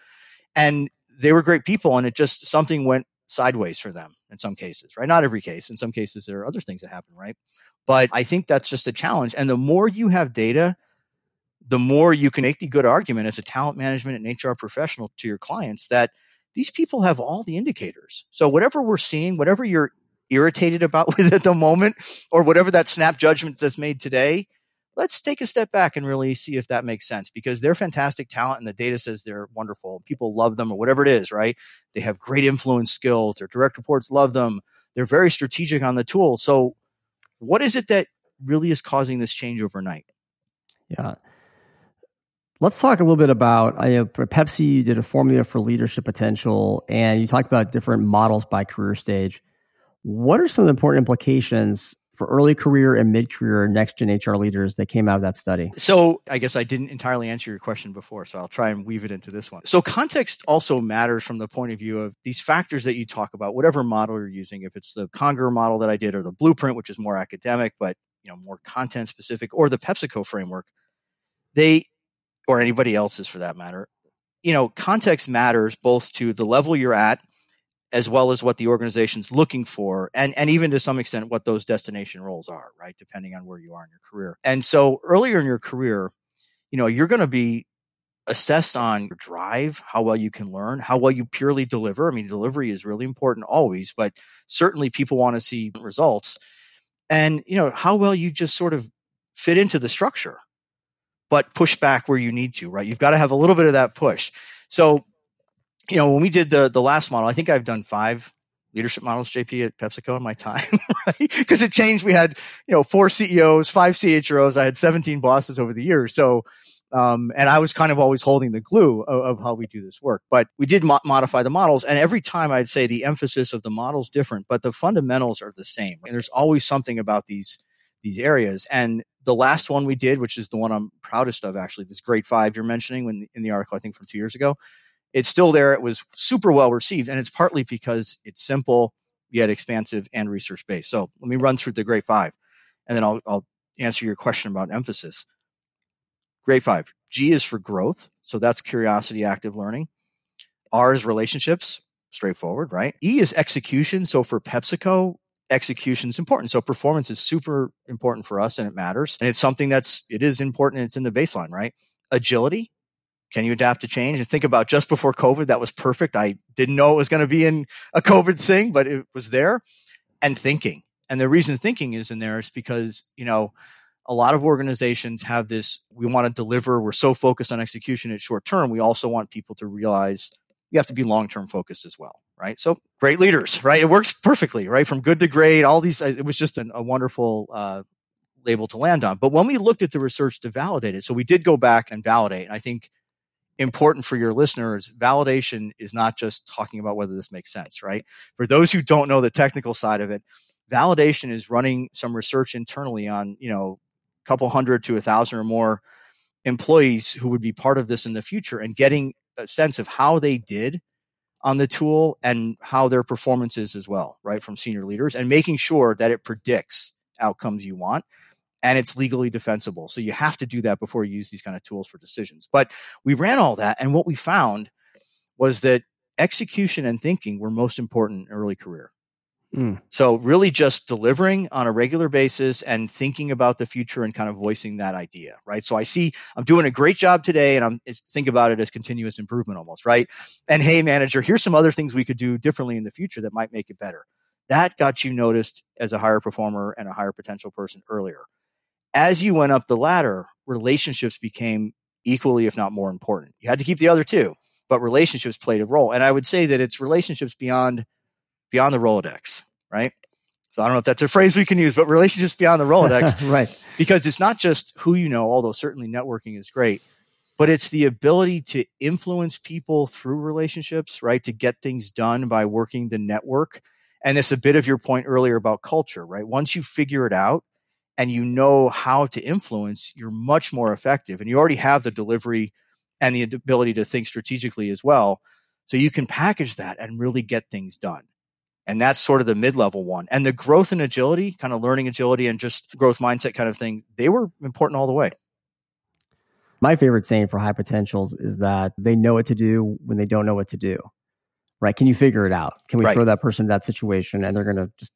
And they were great people and it just something went sideways for them in some cases, right? Not every case. In some cases there are other things that happen, right? But I think that's just a challenge. And the more you have data the more you can make the good argument as a talent management and HR professional to your clients that these people have all the indicators. So whatever we're seeing, whatever you're irritated about [laughs] with at the moment, or whatever that snap judgment that's made today, let's take a step back and really see if that makes sense because they're fantastic talent and the data says they're wonderful. People love them or whatever it is, right? They have great influence skills. Their direct reports love them. They're very strategic on the tool. So what is it that really is causing this change overnight? Yeah. Let's talk a little bit about I know Pepsi, you did a formula for leadership potential, and you talked about different models by career stage. What are some of the important implications for early career and mid career next gen HR leaders that came out of that study? So, I guess I didn't entirely answer your question before, so I'll try and weave it into this one. So, context also matters from the point of view of these factors that you talk about, whatever model you're using, if it's the Conger model that I did or the blueprint, which is more academic, but you know, more content specific, or the PepsiCo framework, they or anybody else's for that matter, you know, context matters both to the level you're at as well as what the organization's looking for and and even to some extent what those destination roles are right depending on where you are in your career. And so earlier in your career you know you're going to be assessed on your drive how well you can learn how well you purely deliver. I mean delivery is really important always but certainly people want to see results. And you know how well you just sort of fit into the structure but push back where you need to right? You've got to have a little bit of that push. So you know, when we did the the last model, I think I've done five leadership models, JP, at PepsiCo in my [laughs] time, right? Because it changed. We had, you know, four CEOs, five CHROs. I had 17 bosses over the years. So, um, and I was kind of always holding the glue of, of how we do this work. But we did mo- modify the models. And every time I'd say the emphasis of the model's different, but the fundamentals are the same. And there's always something about these, these areas. And the last one we did, which is the one I'm proudest of, actually, this GREAT5 you're mentioning when in the article, I think from two years ago, it's still there. It was super well received, and it's partly because it's simple yet expansive and research based. So let me run through the GREAT5, and then I'll, I'll answer your question about emphasis. GREAT5, G is for growth, so that's curiosity, active learning. R is relationships, straightforward, right? E is execution. So for PepsiCo, execution is important. So performance is super important for us and it matters. And it's something that's, it is important. it's in the baseline, right? Agility, can you adapt to change? And think about just before COVID, that was perfect. I didn't know it was going to be in a COVID thing, but it was there. And thinking. And the reason thinking is in there is because, you know, a lot of organizations have this we want to deliver, we're so focused on execution at short term. We also want people to realize you have to be long term focused as well, right? So great leaders, right? It works perfectly, right? From good to great, all these, it was just an, a wonderful uh, label to land on. But when we looked at the research to validate it, so we did go back and validate. And I think important for your listeners, validation is not just talking about whether this makes sense, right? For those who don't know the technical side of it, validation is running some research internally on, you know, a couple hundred to a thousand or more employees who would be part of this in the future and getting a sense of how they did on the tool and how their performance is as well, right? From senior leaders and making sure that it predicts outcomes you want and it's legally defensible. So you have to do that before you use these kind of tools for decisions. But we ran all that, and what we found was that execution and thinking were most important in early career. Mm. So really just delivering on a regular basis and thinking about the future and kind of voicing that idea, right? So I see I'm doing a great job today and I'm think about it as continuous improvement almost, right? And hey manager, here's some other things we could do differently in the future that might make it better. That got you noticed as a higher performer and a higher potential person earlier as you went up the ladder, relationships became equally, if not more important. You had to keep the other two, but relationships played a role. And I would say that it's relationships beyond beyond the Rolodex, right? So I don't know if that's a phrase we can use, but relationships beyond the [laughs] Rolodex, right? Because it's not just who you know, although certainly networking is great, but it's the ability to influence people through relationships, right? To get things done by working the network. And this a bit of your point earlier about culture, right? Once you figure it out, and you know how to influence, you're much more effective. And you already have the delivery and the ability to think strategically as well. So you can package that and really get things done. And that's sort of the mid level one. And the growth and agility, kind of learning agility and just growth mindset kind of thing, they were important all the way. My favorite saying for high potentials is that they know what to do when they don't know what to do. Right? Can you figure it out? Can we right. throw that person in that situation and they're going to just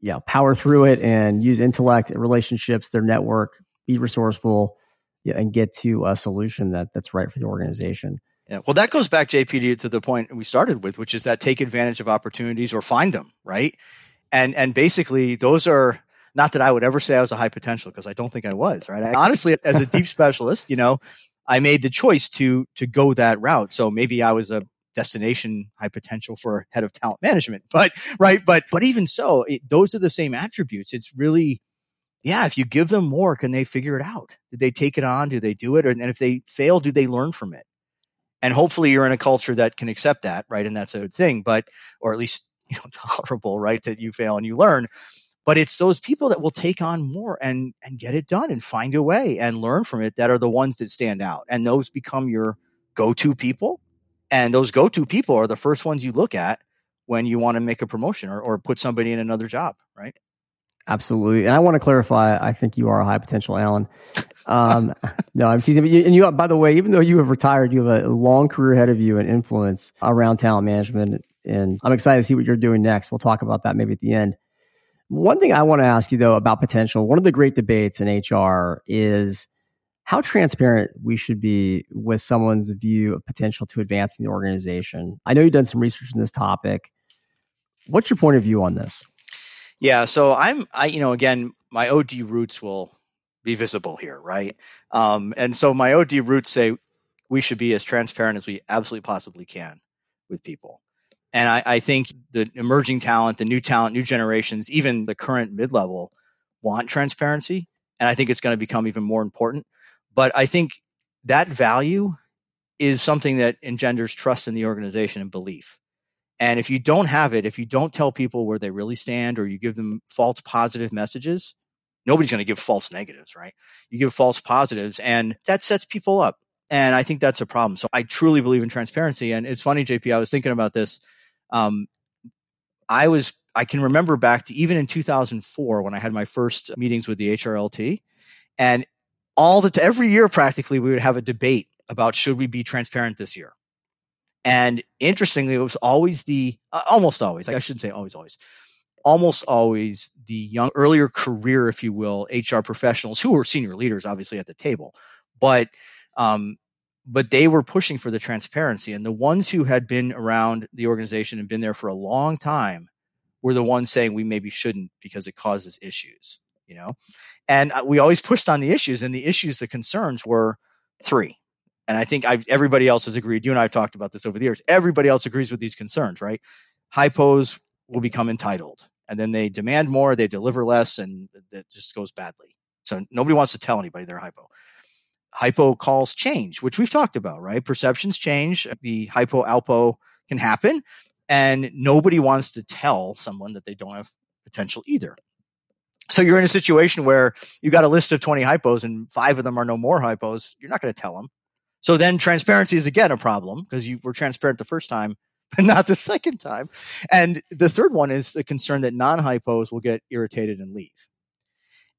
yeah, power through it and use intellect, relationships, their network, be resourceful, yeah, and get to a solution that that's right for the organization. Yeah, well, that goes back, JP, to the point we started with, which is that take advantage of opportunities or find them, right? And and basically, those are not that I would ever say I was a high potential because I don't think I was, right? I, honestly, as a deep [laughs] specialist, you know, I made the choice to to go that route. So maybe I was a destination high potential for head of talent management. [laughs] But right, but but even so, it, those are the same attributes. It's really yeah, if you give them more, can they figure it out? Did they take it on? Do they do it? And if they fail, do they learn from it? And hopefully you're in a culture that can accept that, right? And that's a good thing, but, or at least, [laughs] you know, tolerable, right? That you fail and you learn. but it's those people that will take on more and and get it done and find a way and learn from it that are the ones that stand out and those become your go-to people and those go-to people are the first ones you look at when you want to make a promotion or, or put somebody in another job right Absolutely. And I want to clarify, I think you are a high potential Allan. Um, [laughs] no, I'm teasing. You, and you, by the way, even though you have retired, you have a long career ahead of you and influence around talent management. And I'm excited to see what you're doing next. We'll talk about that maybe at the end. One thing I want to ask you though about potential, one of the great debates in HR is how transparent we should be with someone's view of potential to advance in the organization. I know you've done some research on this topic. What's your point of view on this? Yeah, so I'm I you know again my OD roots will be visible here, right? Um, and so my OD roots say we should be as transparent as we absolutely possibly can with people. And I, I think the emerging talent, the new talent, new generations, even the current mid level want transparency. And I think it's going to become even more important. But I think that value is something that engenders trust in the organization and belief. And if you don't have it, if you don't tell people where they really stand or you give them false positive messages, nobody's going to give false negatives, right? You give false positives and that sets people up. And I think that's a problem. So I truly believe in transparency. And it's funny, JP, I was thinking about this. Um, I was, I can remember back to even in 2004 when I had my first meetings with the HRLT and all the, every year practically we would have a debate about should we be transparent this year? And interestingly, it was always the uh, almost always, like I shouldn't say always, always, almost always the young, earlier career, if you will, HR professionals who were senior leaders, obviously at the table, but um, but they were pushing for the transparency, and the ones who had been around the organization and been there for a long time were the ones saying we maybe shouldn't because it causes issues, you know. And uh, we always pushed on the issues, and the issues, the concerns were three and I think I've, everybody else has agreed. You and I have talked about this over the years. Everybody else agrees with these concerns, right? Hypos will become entitled, and then they demand more, they deliver less, and that just goes badly. So nobody wants to tell anybody they're hypo. Hypo calls change, which we've talked about, right? Perceptions change. The hypo alpo can happen, and nobody wants to tell someone that they don't have potential either. So you're in a situation where you got a list of 20 hypos and five of them are no more hypos. You're not going to tell them. So then transparency is again a problem because you were transparent the first time, [laughs] but not the second time. And the third one is the concern that non hypos will get irritated and leave.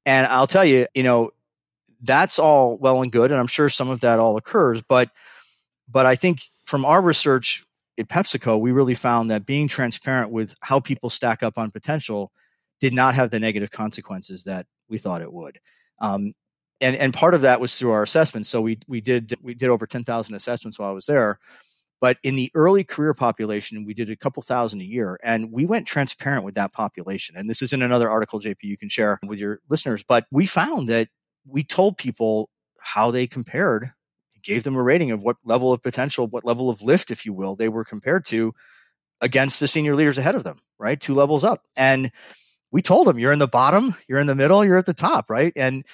And I'll tell you, you know, that's all well and good. And I'm sure some of that all occurs, but, but I think from our research at PepsiCo, we really found that being transparent with how people stack up on potential did not have the negative consequences that we thought it would. Um, and and part of that was through our assessments. So we we did we did over ten thousand assessments while I was there. But in the early career population, we did a couple thousand a year, and we went transparent with that population. And this is in another article, JP, you can share with your listeners. But we found that we told people how they compared, gave them a rating of what level of potential, what level of lift, if you will, they were compared to against the senior leaders ahead of them, right? Two levels up. And we told them, you're in the bottom, you're in the middle, you're at the top, right? And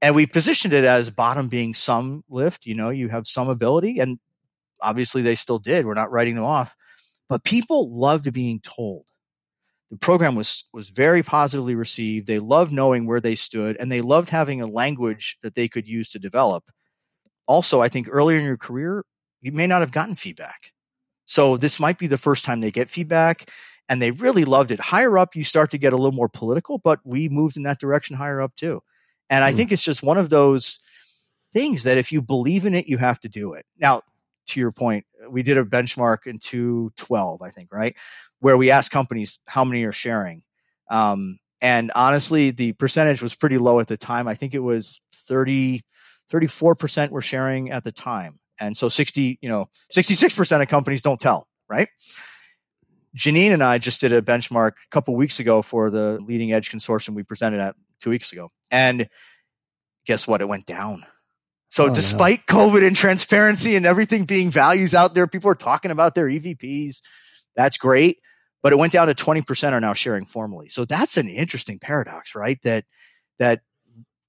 and we positioned it as bottom being some lift you know you have some ability and obviously they still did we're not writing them off but people loved being told. The program was was very positively received they loved knowing where they stood and they loved having a language that they could use to develop. Also i think earlier in your career you may not have gotten feedback. So this might be the first time they get feedback and they really loved it higher up you start to get a little more political but we moved in that direction higher up too and I mm. think it's just one of those things that if you believe in it, you have to do it. Now, to your point, we did a benchmark in 2012, I think, right? Where we asked companies how many are sharing. Um, and honestly, the percentage was pretty low at the time. I think it was 30, 34% were sharing at the time. And so 60, you know, 66% of companies don't tell, right? Janine and I just did a benchmark a couple weeks ago for the leading edge consortium we presented at two weeks ago. And guess what? It went down. So oh, despite no. COVID and transparency and everything being values out there, people are talking about their EVPs. That's great. But it went down to 20% are now sharing formally. So that's an interesting paradox, right? That, that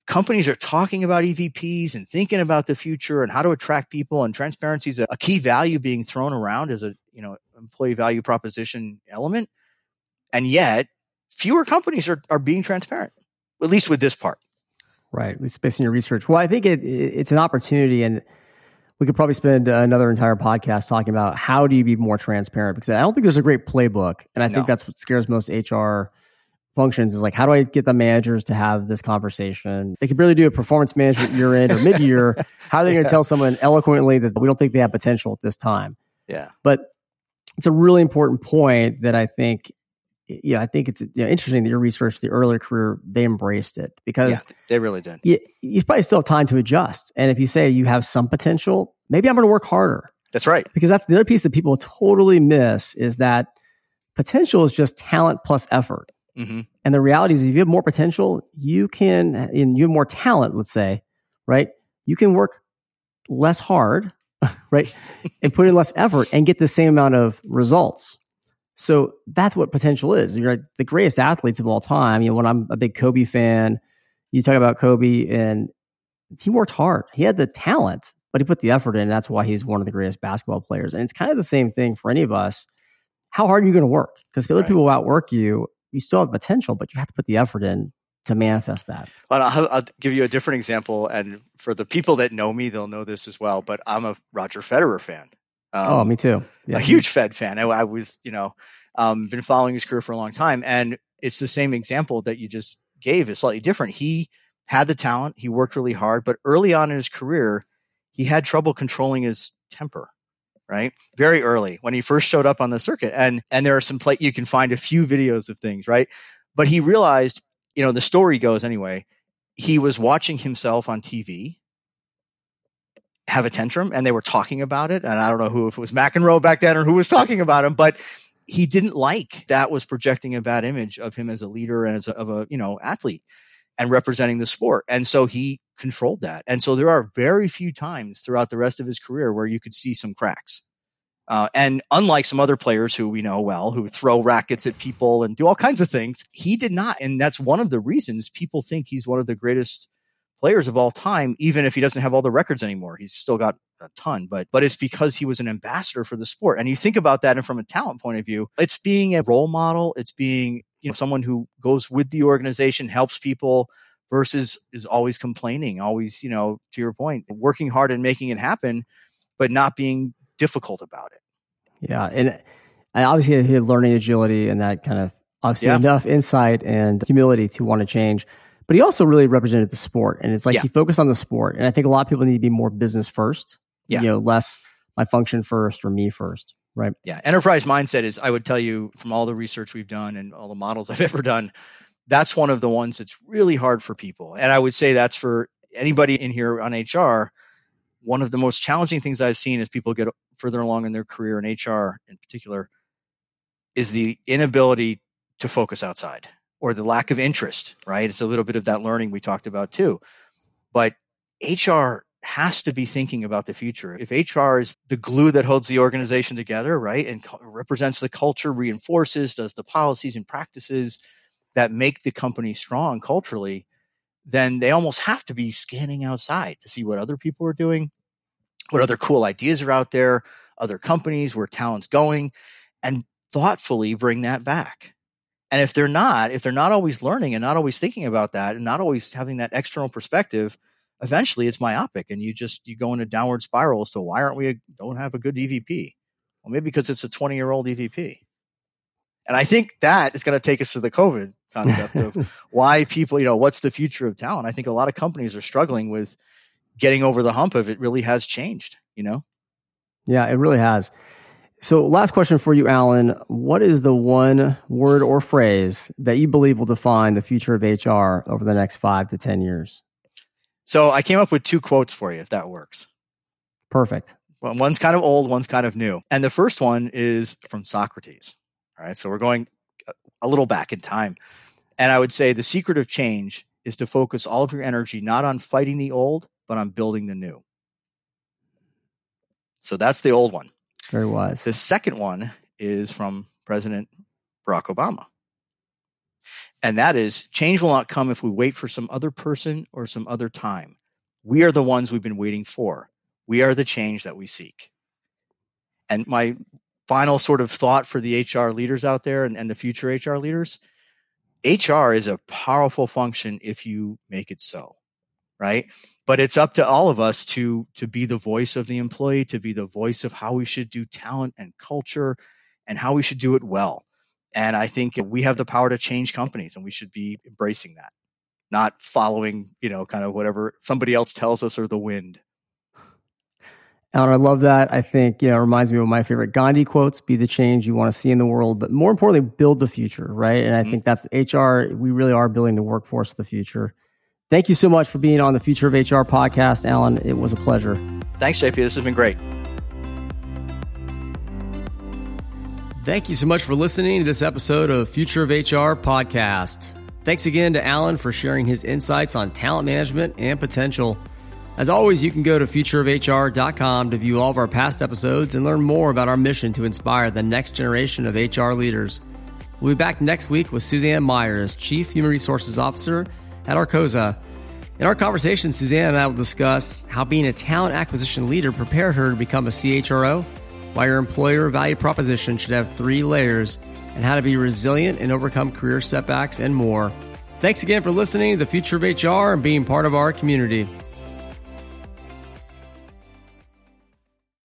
companies are talking about EVPs and thinking about the future and how to attract people and transparency is a, a key value being thrown around as a, you know, employee value proposition element. And yet fewer companies are, are being transparent, at least with this part. Right. At least based on your research. Well, I think it, it's an opportunity and we could probably spend another entire podcast talking about how do you be more transparent because I don't think there's a great playbook. And I no. think that's what scares most HR functions is like, how do I get the managers to have this conversation? They could really do a performance management year end or mid year. [laughs] how are they going to tell someone eloquently that we don't think they have potential at this time? Yeah. But it's a really important point that I think, yeah, I think it's you know, interesting that your research, the earlier career, they embraced it because yeah, they really did. You, you probably still have time to adjust. And if you say you have some potential, maybe I'm going to work harder. That's right. Because that's the other piece that people totally miss is that potential is just talent plus effort. Mm-hmm. And the reality is, if you have more potential, you can, and you have more talent, let's say, right? You can work less hard, [laughs] right? and put in less effort and get the same amount of results. So that's what potential is. You're like the greatest athletes of all time. You know, when I'm a big Kobe fan, you talk about Kobe and he worked hard. He had the talent, but he put the effort in. That's why he's one of the greatest basketball players. And it's kind of the same thing for any of us. How hard are you going to work? Because other right. people outwork you you still have potential, but you have to put the effort in to manifest that. Well, I'll, I'll, give you a different example, and for the people that know me, they'll know this as well. But I'm a Roger Federer fan. Um, oh, me too. Yeah. A huge Fed fan. I, I was, you know, um, been following his career for a long time, and it's the same example that you just gave. It's slightly different. He had the talent. He worked really hard, but early on in his career, he had trouble controlling his temper right? Very early when he first showed up on the circuit. And and there are some play you can find a few videos of things, right? But he realized, you know, the story goes anyway, he was watching himself on TV have a tantrum and they were talking about it. And I don't know who if it was McEnroe back then or who was talking about him, but he didn't like that was projecting a bad image of him as a leader and as a, of a, you know, athlete and representing the sport. And so he controlled that. And so there are very few times throughout the rest of his career where you could see some cracks. Uh, and unlike some other players who we know well, who throw rackets at people and do all kinds of things, he did not. And that's one of the reasons people think he's one of the greatest players of all time, even if he doesn't have all the records anymore. He's still got a ton, but, but it's because he was an ambassador for the sport. And you think about that and from a talent point of view, it's being a role model. It's being, you know, someone who goes with the organization, helps people, versus is always complaining, always, you know, to your point, working hard and making it happen, but not being difficult about it. Yeah. And I obviously had learning agility and that kind of obviously yeah. enough insight and humility to want to change. But he also really represented the sport. And it's like yeah. he focused on the sport. And I think a lot of people need to be more business first. Yeah. You know, less my function first or me first. Right. Yeah. Enterprise mindset is, I would tell you from all the research we've done and all the models I've [laughs] ever done, that's one of the ones that's really hard for people. And I would say that's for anybody in here on HR. One of the most challenging things I've seen as people get further along in their career in HR in particular is the inability to focus outside or the lack of interest, right? It's a little bit of that learning we talked about too. But HR has to be thinking about the future. If HR is the glue that holds the organization together, right, and represents the culture, reinforces, does the policies and practices, that make the company strong culturally, then they almost have to be scanning outside to see what other people are doing, what other cool ideas are out there, other companies, where talent's going, and thoughtfully bring that back. And if they're not, if they're not always learning and not always thinking about that and not always having that external perspective, eventually it's myopic and you just you go in a downward spiral as to why aren't we don't have a good EVP? Well, maybe because it's a 20 year old EVP. And I think that is going to take us to the COVID concept of [laughs] why people, you know, what's the future of talent? I think a lot of companies are struggling with getting over the hump of it really has changed, you know? Yeah, it really has. So, last question for you, Allan. What is the one word or phrase that you believe will define the future of HR over the next five to 10 years? So, I came up with two quotes for you, if that works. Perfect. Well, one's kind of old, one's kind of new. And the first one is from Socrates. All right. So, we're going a little back in time. And I would say the secret of change is to focus all of your energy not on fighting the old, but on building the new. So that's the old one. Very wise. The second one is from President Barack Obama. And that is change will not come if we wait for some other person or some other time. We are the ones we've been waiting for. We are the change that we seek. And my final sort of thought for the HR leaders out there and, and the future HR leaders HR is a powerful function if you make it so, right? But it's up to all of us to to be the voice of the employee, to be the voice of how we should do talent and culture and how we should do it well. And I think we have the power to change companies and we should be embracing that, not following, you know, kind of whatever somebody else tells us or the wind. Allan, I love that. I think, you know, it reminds me of my favorite Gandhi quotes be the change you want to see in the world, but more importantly, build the future, right? And I mm-hmm. think that's HR. We really are building the workforce of the future. Thank you so much for being on the Future of HR podcast, Allan. It was a pleasure. Thanks, JP. This has been great. Thank you so much for listening to this episode of Future of HR podcast. Thanks again to Allan for sharing his insights on talent management and potential. As always, you can go to futureofhr.com to view all of our past episodes and learn more about our mission to inspire the next generation of HR leaders. We'll be back next week with Suzanne Myers, Chief Human Resources Officer at Arcosa. In our conversation, Suzanne and I will discuss how being a talent acquisition leader prepared her to become a CHRO, why your employer value proposition should have three layers, and how to be resilient and overcome career setbacks and more. Thanks again for listening to the Future of HR and being part of our community.